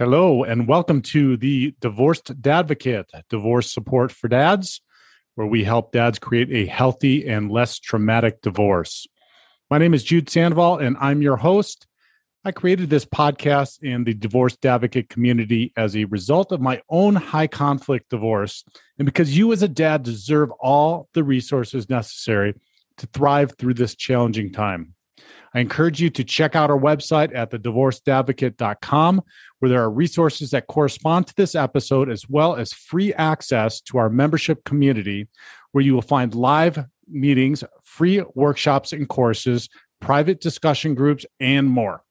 Hello, and welcome to the Divorced Dadvocate, divorce support for dads, where we help dads create a healthy and less traumatic divorce. My name is Jude Sandoval, and I'm your host. I created this podcast in the Divorced Dadvocate community as a result of my own high conflict divorce, and because you, as a dad, deserve all the resources necessary to thrive through this challenging time. I encourage you to check out our website at thedivorceddadvocate.com, where there are resources that correspond to this episode, as well as free access to our membership community, where you will find live meetings, free workshops and courses, private discussion groups, and more.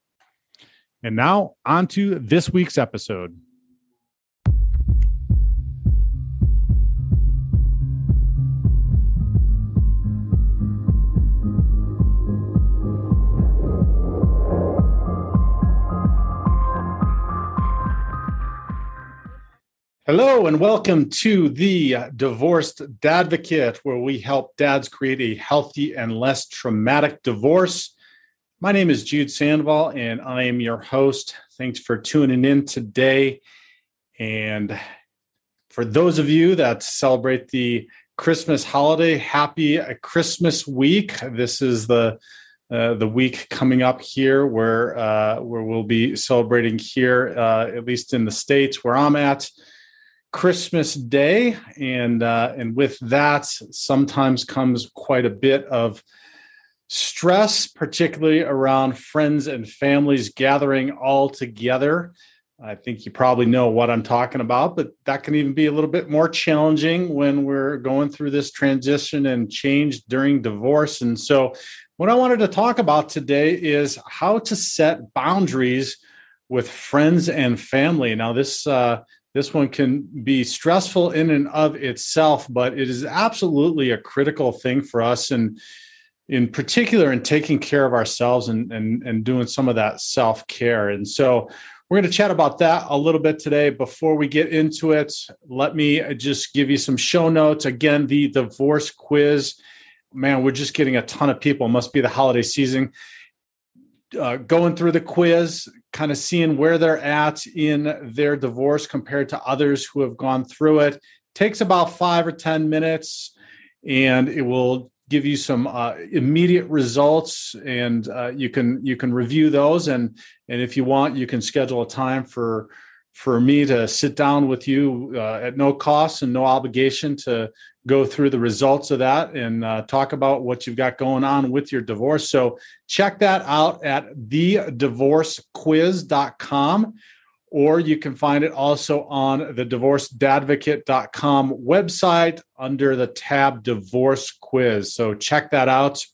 And now, on to this week's episode. Hello, and welcome to the Divorced Dadvocate, where we help dads create a healthy and less traumatic divorce. My name is Jude Sandoval, and I am your host. Thanks for tuning in today. And for those of you that celebrate the Christmas holiday, happy Christmas week. This is the uh, the week coming up here where uh, where we'll be celebrating here, uh, at least in the states where I'm at. Christmas Day, and uh, and with that sometimes comes quite a bit of stress, particularly around friends and families gathering all together. I think you probably know what I'm talking about, but that can even be a little bit more challenging when we're going through this transition and change during divorce. And so, what I wanted to talk about today is how to set boundaries with friends and family. Now, this uh, this one can be stressful in and of itself, but it is absolutely a critical thing for us. And in particular, in taking care of ourselves and, and, and doing some of that self care. And so, we're going to chat about that a little bit today. Before we get into it, let me just give you some show notes. Again, the divorce quiz. Man, we're just getting a ton of people. It must be the holiday season. Uh, going through the quiz, kind of seeing where they're at in their divorce compared to others who have gone through it. Takes about five or 10 minutes, and it will give you some uh, immediate results and uh, you can you can review those and and if you want you can schedule a time for for me to sit down with you uh, at no cost and no obligation to go through the results of that and uh, talk about what you've got going on with your divorce. So check that out at thedivorcequiz.com or you can find it also on the divorceddadvocate.com website under the tab divorce quiz. So check that out.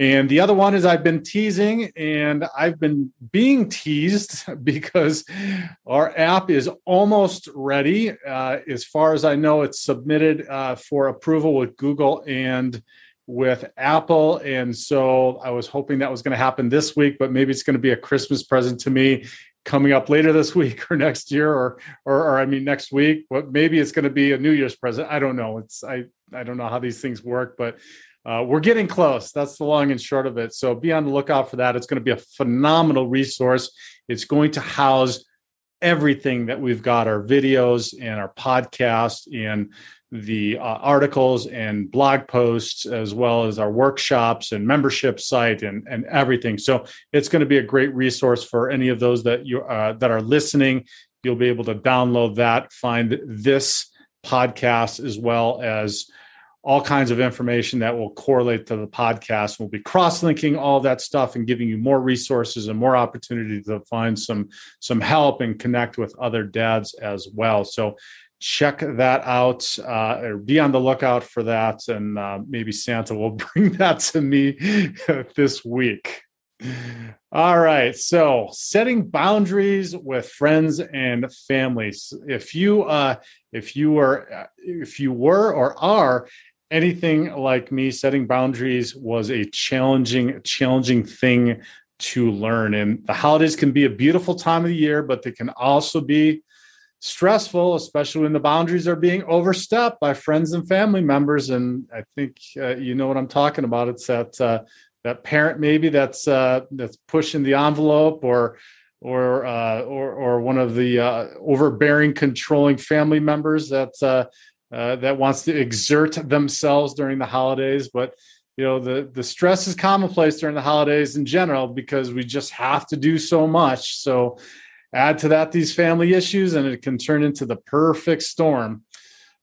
And the other one is I've been teasing and I've been being teased because our app is almost ready. Uh, as far as I know, it's submitted uh, for approval with Google and with Apple. And so I was hoping that was going to happen this week, but maybe it's going to be a Christmas present to me coming up later this week or next year or, or, or I mean next week. But maybe it's going to be a New Year's present. I don't know. It's I I don't know how these things work, but uh, we're getting close. That's the long and short of it. So be on the lookout for that. It's going to be a phenomenal resource. It's going to house everything that we've got our videos and our podcast and the uh, articles and blog posts as well as our workshops and membership site and, and everything so it's going to be a great resource for any of those that you uh, that are listening you'll be able to download that find this podcast as well as all kinds of information that will correlate to the podcast. We'll be cross-linking all that stuff and giving you more resources and more opportunity to find some some help and connect with other dads as well. So check that out uh, or be on the lookout for that and uh, maybe santa will bring that to me this week all right so setting boundaries with friends and families if you uh if you were if you were or are anything like me, setting boundaries was a challenging, challenging thing to learn. And the holidays can be a beautiful time of the year, but they can also be stressful, especially when the boundaries are being overstepped by friends and family members. And I think uh, you know what I'm talking about. It's that uh, that parent maybe that's uh, that's pushing the envelope or or uh, or or one of the uh, overbearing, controlling family members that uh, uh, that wants to exert themselves during the holidays. But you know the the stress is commonplace during the holidays in general because we just have to do so much. So add to that these family issues, and it can turn into the perfect storm.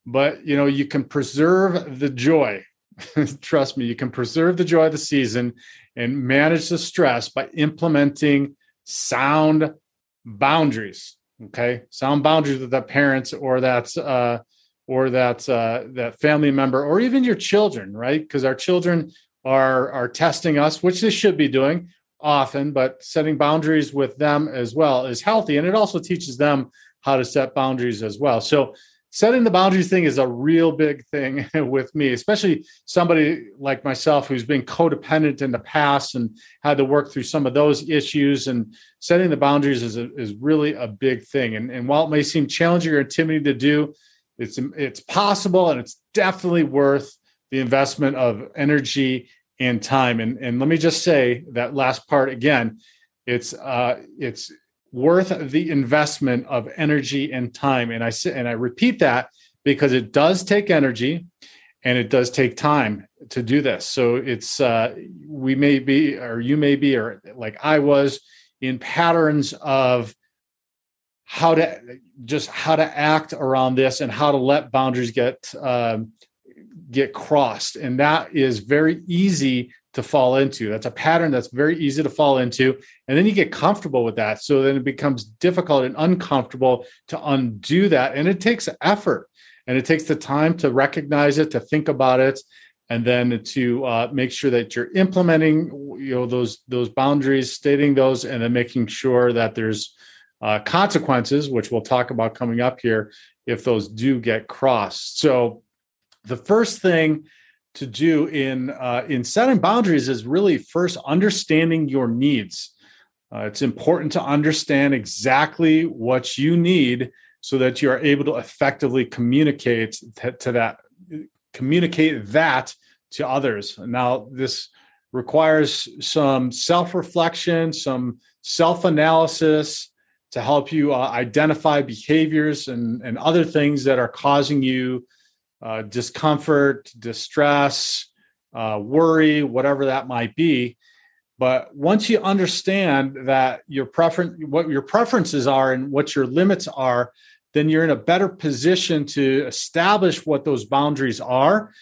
But you know you can preserve the joy. Trust me, you can preserve the joy of the season and manage the stress by implementing sound boundaries. Okay, sound boundaries that parents or that uh, or that uh, that family member or even your children, right? Because our children are are testing us, which they should be doing often, but setting boundaries with them as well is healthy, and it also teaches them how to set boundaries as well. So setting the boundaries thing is a real big thing with me, especially somebody like myself who's been codependent in the past and had to work through some of those issues. And setting the boundaries is, a, is really a big thing. And, and while it may seem challenging or intimidating to do, it's it's possible and it's definitely worth the investment of energy and time. And, and let me just say that last part again, it's uh, it's worth the investment of energy and time. And I say, and I repeat that because it does take energy and it does take time to do this. So it's uh, we may be, or you may be, or like I was in patterns of how to just how to act around this and how to let boundaries get um, get crossed, and that is very easy to fall into. That's a pattern that's very easy to fall into. And then you get comfortable with that. So then it becomes difficult and uncomfortable to undo that. And it takes effort and it takes the time to recognize it, to think about it, and then to uh, make sure that you're implementing you know those those boundaries stating those and then making sure that there's uh, consequences which we'll talk about coming up here if those do get crossed so the first thing to do in uh, in setting boundaries is really first understanding your needs. Uh, it's important to understand exactly what you need so that you are able to effectively communicate to, that communicate that to others. Now this requires some self-reflection, some self-analysis to help you uh, identify behaviors and, and other things that are causing you uh, discomfort, distress, uh, worry, whatever that might be. But once you understand that your preference, what your preferences are, and what your limits are, then you're in a better position to establish what those boundaries are,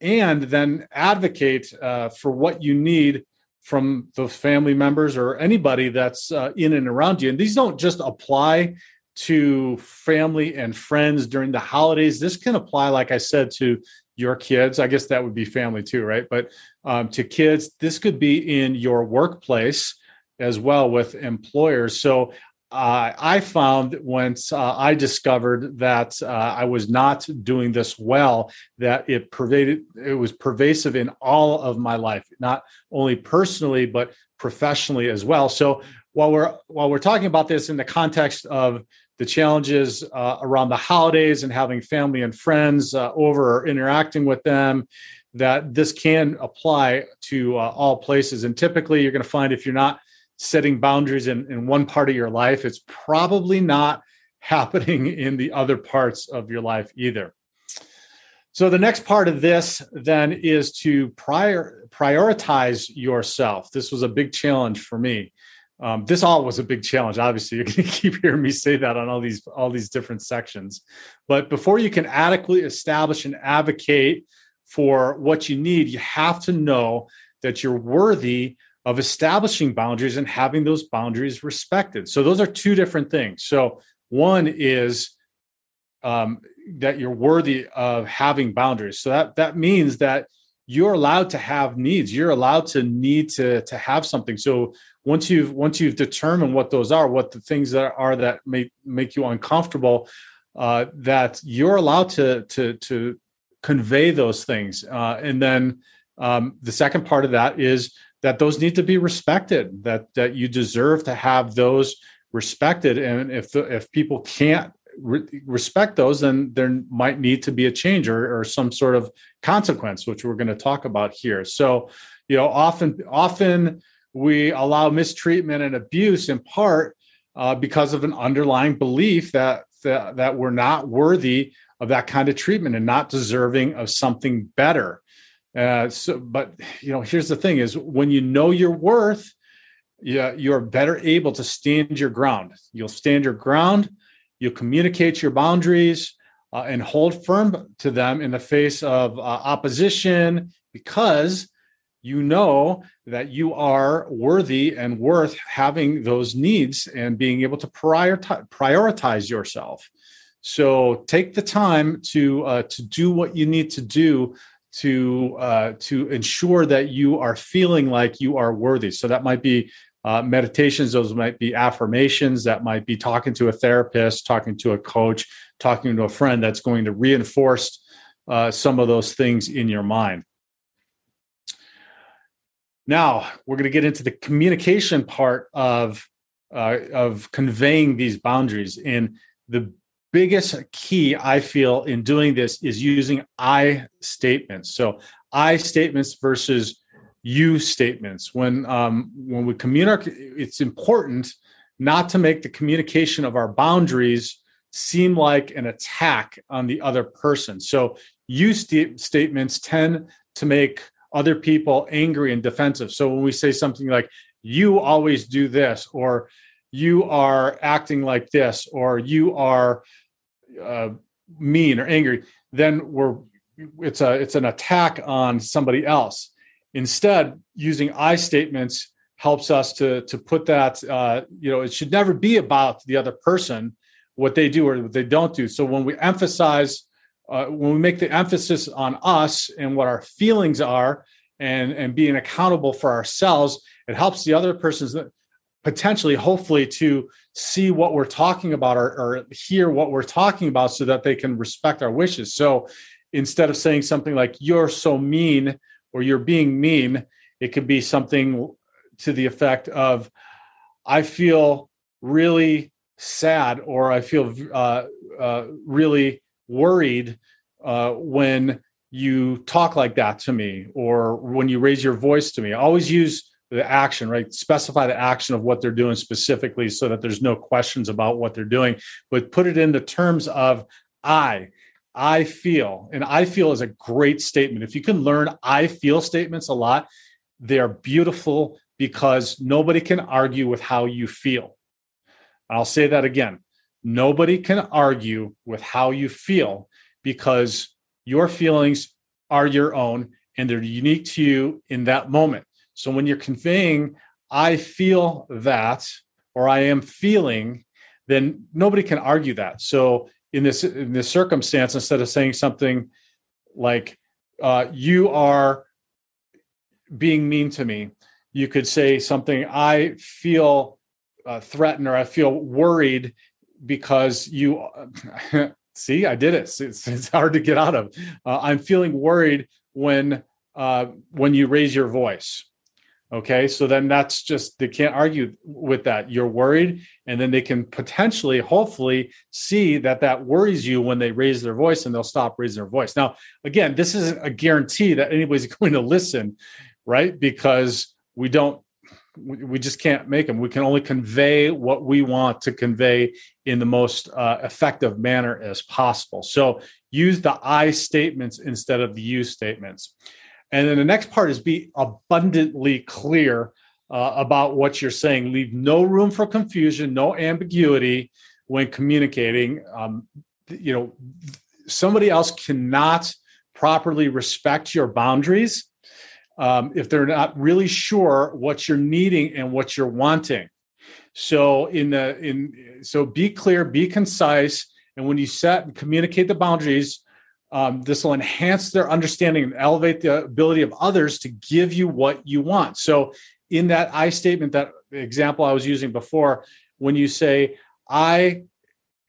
and then advocate uh, for what you need from those family members or anybody that's uh, in and around you. And these don't just apply to family and friends during the holidays. This can apply, like I said, to your kids. I guess that would be family too, right? But um, to kids, this could be in your workplace as well with employers. So uh, I found once uh, I discovered that uh, I was not doing this well, that it pervaded, it was pervasive in all of my life, not only personally, but professionally as well. So while we're while we're talking about this in the context of the challenges uh, around the holidays and having family and friends uh, over or interacting with them that this can apply to uh, all places and typically you're going to find if you're not setting boundaries in, in one part of your life it's probably not happening in the other parts of your life either so the next part of this then is to prior prioritize yourself this was a big challenge for me um, this all was a big challenge. Obviously, you're going to keep hearing me say that on all these all these different sections. But before you can adequately establish and advocate for what you need, you have to know that you're worthy of establishing boundaries and having those boundaries respected. So those are two different things. So one is um, that you're worthy of having boundaries. So that that means that you're allowed to have needs. You're allowed to need to to have something. So once you've once you've determined what those are what the things that are that may make you uncomfortable uh, that you're allowed to to to convey those things uh, and then um, the second part of that is that those need to be respected that that you deserve to have those respected and if if people can't re- respect those then there might need to be a change or, or some sort of consequence which we're going to talk about here so you know often often we allow mistreatment and abuse in part uh, because of an underlying belief that, that that we're not worthy of that kind of treatment and not deserving of something better. Uh, so, but you know, here's the thing: is when you know your worth, yeah, you're better able to stand your ground. You'll stand your ground. You'll communicate your boundaries uh, and hold firm to them in the face of uh, opposition because you know that you are worthy and worth having those needs and being able to prioritize, prioritize yourself. So take the time to uh, to do what you need to do to uh, to ensure that you are feeling like you are worthy. So that might be uh, meditations, those might be affirmations, that might be talking to a therapist, talking to a coach, talking to a friend. That's going to reinforce uh, some of those things in your mind. Now we're going to get into the communication part of uh, of conveying these boundaries, and the biggest key I feel in doing this is using I statements. So I statements versus you statements. When um, when we communicate, it's important not to make the communication of our boundaries seem like an attack on the other person. So you st- statements tend to make other people angry and defensive. So when we say something like "you always do this," or "you are acting like this," or "you are uh, mean or angry, then we're it's a it's an attack on somebody else. Instead, using I statements helps us to to put that uh, you know it should never be about the other person what they do or what they don't do. So when we emphasize uh, when we make the emphasis on us and what our feelings are and and being accountable for ourselves, it helps the other person's potentially hopefully to see what we're talking about or, or, hear what we're talking about so that they can respect our wishes. So instead of saying something like you're so mean or you're being mean it could be something to the effect of i feel really sad or i feel uh, uh, really worried uh, when you talk like that to me or when you raise your voice to me. Always use the action, right? Specify the action of what they're doing specifically so that there's no questions about what they're doing, but put it in the terms of I. I feel, and I feel is a great statement. If you can learn I feel statements a lot, they are beautiful because nobody can argue with how you feel. I'll say that again. Nobody can argue with how you feel because your feelings are your own and they're unique to you in that moment. So when you're conveying, I feel that, or I am feeling, then nobody can argue that. So in this in this circumstance, instead of saying something like uh, "you are being mean to me," you could say something, "I feel uh, threatened," or "I feel worried because you." see, I did it. It's, it's, hard to get out of. Uh, I'm feeling worried when uh, when you raise your voice Okay, so then that's just they can't argue with that. You're worried, and then they can potentially, hopefully, see that that worries you when they raise their voice, and they'll stop raising their voice. Now, again, this isn't a guarantee that anybody's going to listen, right? Because we don't, we just can't make them. We can only convey what we want to convey in the most uh, effective manner as possible. So use the I statements instead of the you statements. And then the next part is be abundantly clear uh, about what you're saying. Leave no room for confusion, no ambiguity when communicating. Um, you know, somebody else cannot properly respect your boundaries um, if they're not really sure what you're needing and what you're wanting. So in the in so be clear, be concise, and when you set and communicate the boundaries, um, this will enhance their understanding and elevate the ability of others to give you what you want. So, in that I statement, that example I was using before, when you say, I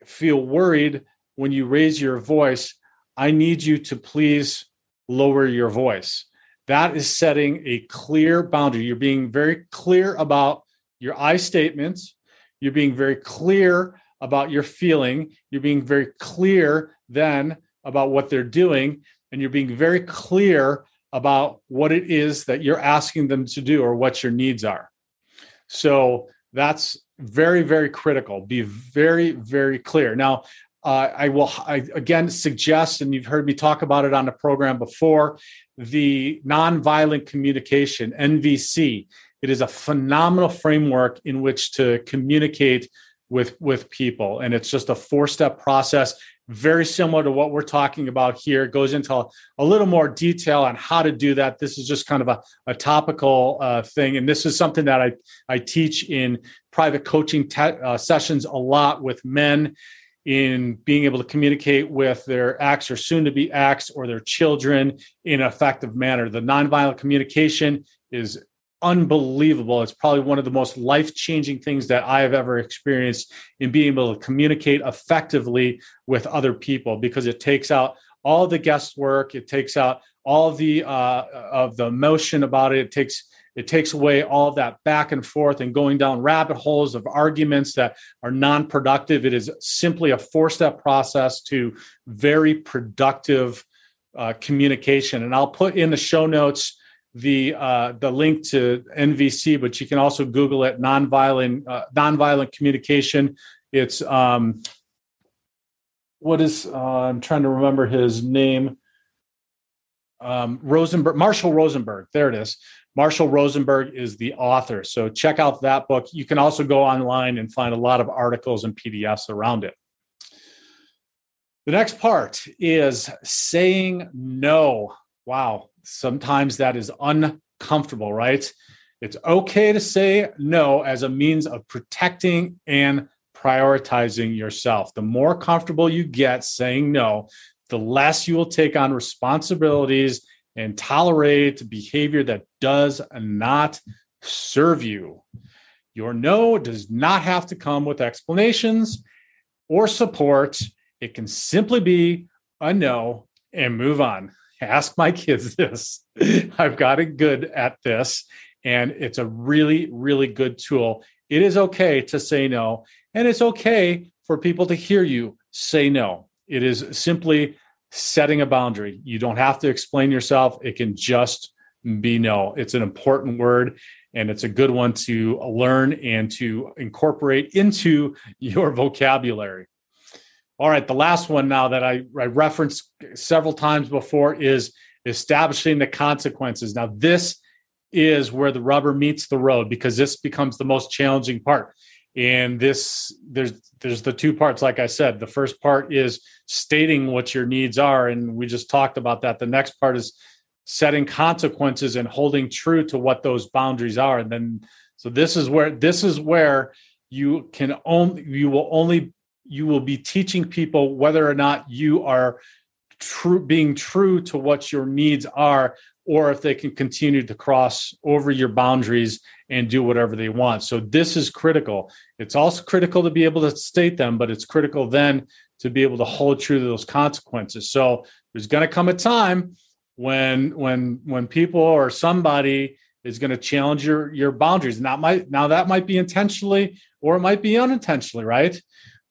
feel worried when you raise your voice, I need you to please lower your voice. That is setting a clear boundary. You're being very clear about your I statements. You're being very clear about your feeling. You're being very clear then about what they're doing and you're being very clear about what it is that you're asking them to do or what your needs are. So that's very, very critical. Be very, very clear. Now, uh, I will I, again suggest, and you've heard me talk about it on the program before, the nonviolent communication, NVC. It is a phenomenal framework in which to communicate with, with people. And it's just a four step process, very similar to what we're talking about here. It goes into a little more detail on how to do that. This is just kind of a, a topical uh, thing. And this is something that I, I teach in private coaching te- uh, sessions a lot with men in being able to communicate with their ex or soon to be ex or their children in an effective manner. The nonviolent communication is unbelievable. It's probably one of the most life changing things that I have ever experienced in being able to communicate effectively with other people because it takes out all the guesswork, it takes out all the uh, of the emotion about it. It takes it takes away all that back and forth and going down rabbit holes of arguments that are non-productive. It is simply a four-step process to very productive uh, communication. And I'll put in the show notes the uh, the link to NVC, but you can also Google it nonviolent uh, nonviolent communication. It's um, what is uh, I'm trying to remember his name. Um, Rosenberg, Marshall Rosenberg. There it is. Marshall Rosenberg is the author. So check out that book. You can also go online and find a lot of articles and PDFs around it. The next part is saying no. Wow, sometimes that is uncomfortable, right? It's okay to say no as a means of protecting and prioritizing yourself. The more comfortable you get saying no, the less you will take on responsibilities and tolerate behavior that does not serve you. Your no does not have to come with explanations or support. It can simply be a no and move on ask my kids this. I've gotten good at this, and it's a really, really good tool. It is okay to say no, and it's okay for people to hear you say no. It is simply setting a boundary. You don't have to explain yourself, it can just be no. It's an important word. And it's a good one to learn and to incorporate into your vocabulary. All right, the last one now that I, I referenced several times before is establishing the consequences. Now, this is where the rubber meets the road because this becomes the most challenging part. And this there's there's the two parts, like I said. The first part is stating what your needs are, and we just talked about that. The next part is setting consequences and holding true to what those boundaries are. And then so this is where this is where you can only you will only you will be teaching people whether or not you are true being true to what your needs are or if they can continue to cross over your boundaries and do whatever they want. So this is critical. It's also critical to be able to state them but it's critical then to be able to hold true to those consequences. So there's going to come a time when when when people or somebody is going to challenge your your boundaries. That might now that might be intentionally or it might be unintentionally right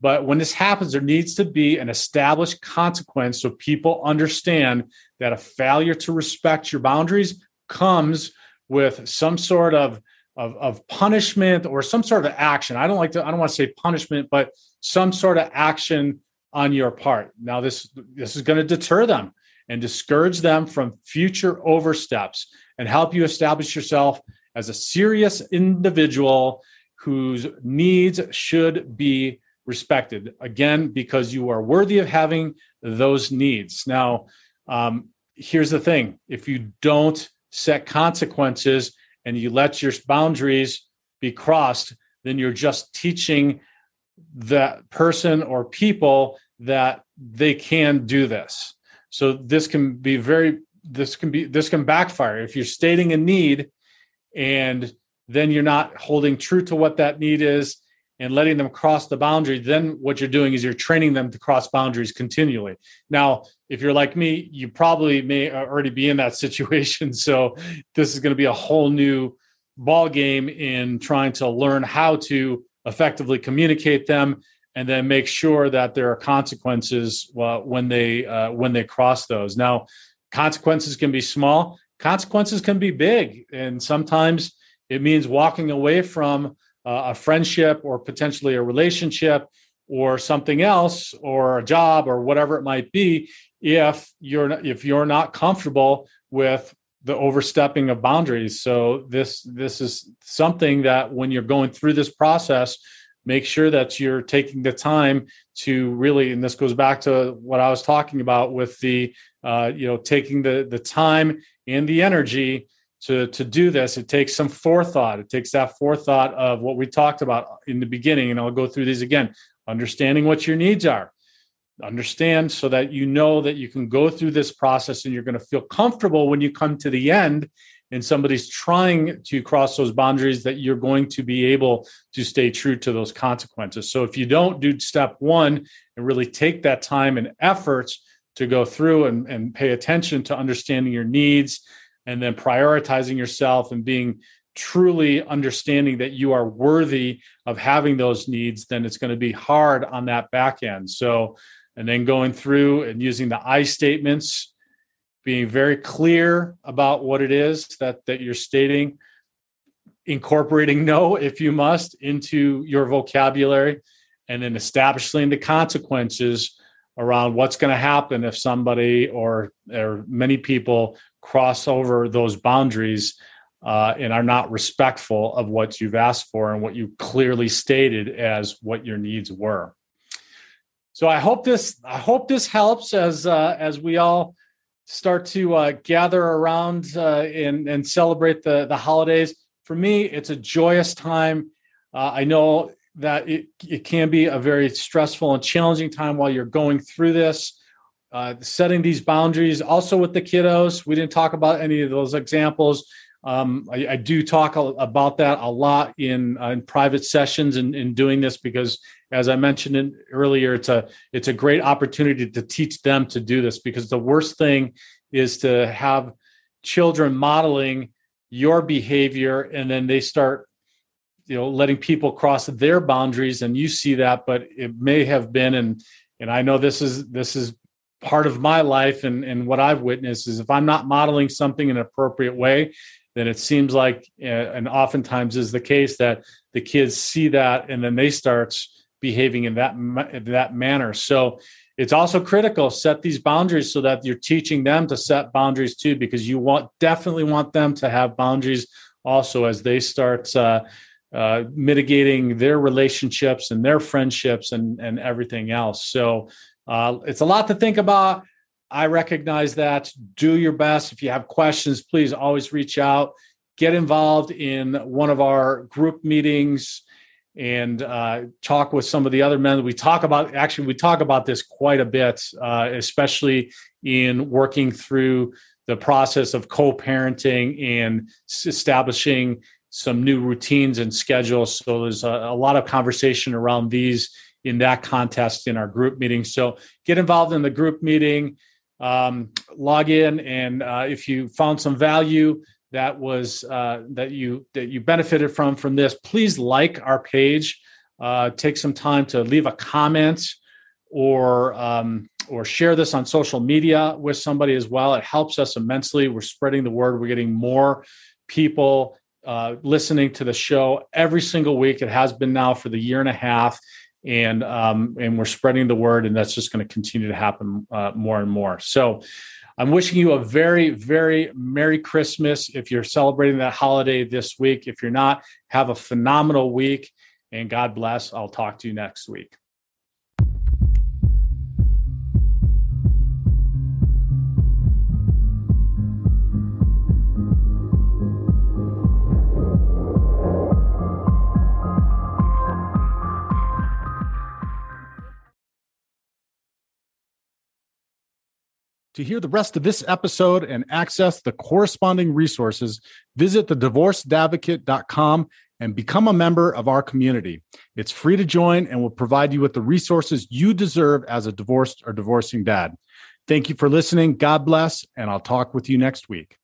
but when this happens, there needs to be an established consequence so people understand that a failure to respect your boundaries comes with some sort of, of, of punishment or some sort of action. I don't like to, I don't want to say punishment, but some sort of action on your part. Now, this this is going to deter them and discourage them from future oversteps and help you establish yourself as a serious individual whose needs should be respected again because you are worthy of having those needs. Now um, here's the thing. If you don't set consequences and you let your boundaries be crossed then you're just teaching that person or people that they can do this. So this can be very this can be this can backfire. If you're stating a need and then you're not holding true to what that need is and letting them cross the boundary, then what you're doing is you're training them to cross boundaries continually. Now, if you're like me, you probably may already be in that situation. So this is going to be a whole new ball game in trying to learn how to effectively communicate them and then make sure that there are consequences uh, when they uh, when they cross those. Now, consequences can be small, consequences can be big, and sometimes it means walking away from uh, a friendship or potentially a relationship or something else or a job or whatever it might be if you're if you're not comfortable with the overstepping of boundaries. So this this is something that when you're going through this process make sure that you're taking the time to really and this goes back to what i was talking about with the uh, you know taking the the time and the energy to to do this it takes some forethought. It takes that forethought of what we talked about in the beginning and i'll go through these again. Understanding what your needs are. Understand so that you know that you can go through this process and you're going to feel comfortable when you come to the end and somebody's trying to cross those boundaries that you're going to be able to stay true to those consequences. So if you don't do step one and really take that time and efforts to go through and, and pay attention to understanding your needs and then prioritizing yourself and being truly understanding that you are worthy of having those needs, then it's going to be hard on that back end. So, and then going through and using the I statements, being very clear about what it is that, that you're stating, incorporating no, if you must, into your vocabulary, and then establishing the consequences around what's going to happen if somebody or, or many people cross over those boundaries uh, and are not respectful of what you've asked for and what you clearly stated as what your needs were. So I hope this I hope this helps as uh, as we all start to uh, gather around uh, and and celebrate the the holidays. For me, it's a joyous time. Uh, I know that it, it can be a very stressful and challenging time while you're going through this uh, setting these boundaries. Also with the kiddos we didn't talk about any of those examples. Um, I, I, do talk about that a lot in, uh, in private sessions and in, in, doing this because as i mentioned earlier it's a it's a great opportunity to teach them to do this because the worst thing is to have children modeling your behavior and then they start you know letting people cross their boundaries and you see that but it may have been and and i know this is this is part of my life and, and what I've witnessed is if I'm not modeling something in an appropriate way, then it seems like, uh, and oftentimes is the case that the kids see that and then they start behaving in that that manner. So it's also critical set these boundaries so that you're teaching them to set boundaries too, because you want definitely want them to have boundaries also as they start uh, uh, mitigating their relationships and their friendships and and everything else. So uh, it's a lot to think about. I recognize that. Do your best. If you have questions, please always reach out. Get involved in one of our group meetings and uh, talk with some of the other men. We talk about actually we talk about this quite a bit, uh, especially in working through the process of co-parenting and establishing some new routines and schedules. So there's a, a lot of conversation around these in that context in our group meeting. So get involved in the group meeting, um, log in, and uh, if you found some value that was uh, that you that you benefited from from this, please like our page. Uh, take some time to leave a comment or um, or share this on social media with somebody as well. It helps us immensely. We're spreading the word. We're getting more people uh, listening to the show every single week. It has been now for the year and a half and um, and we're spreading the word, and that's just going to continue to happen uh, more and more. So. I'm wishing you a very, very Merry Christmas if you're celebrating that holiday this week. If you're not, have a phenomenal week and God bless. I'll talk to you next week. To hear the rest of this episode and access the corresponding resources, visit thedivorceddadvocate.com and become a member of our community. It's free to join and will provide you with the resources you deserve as a divorced or divorcing dad. Thank you for listening. God bless, and I'll talk with you next week.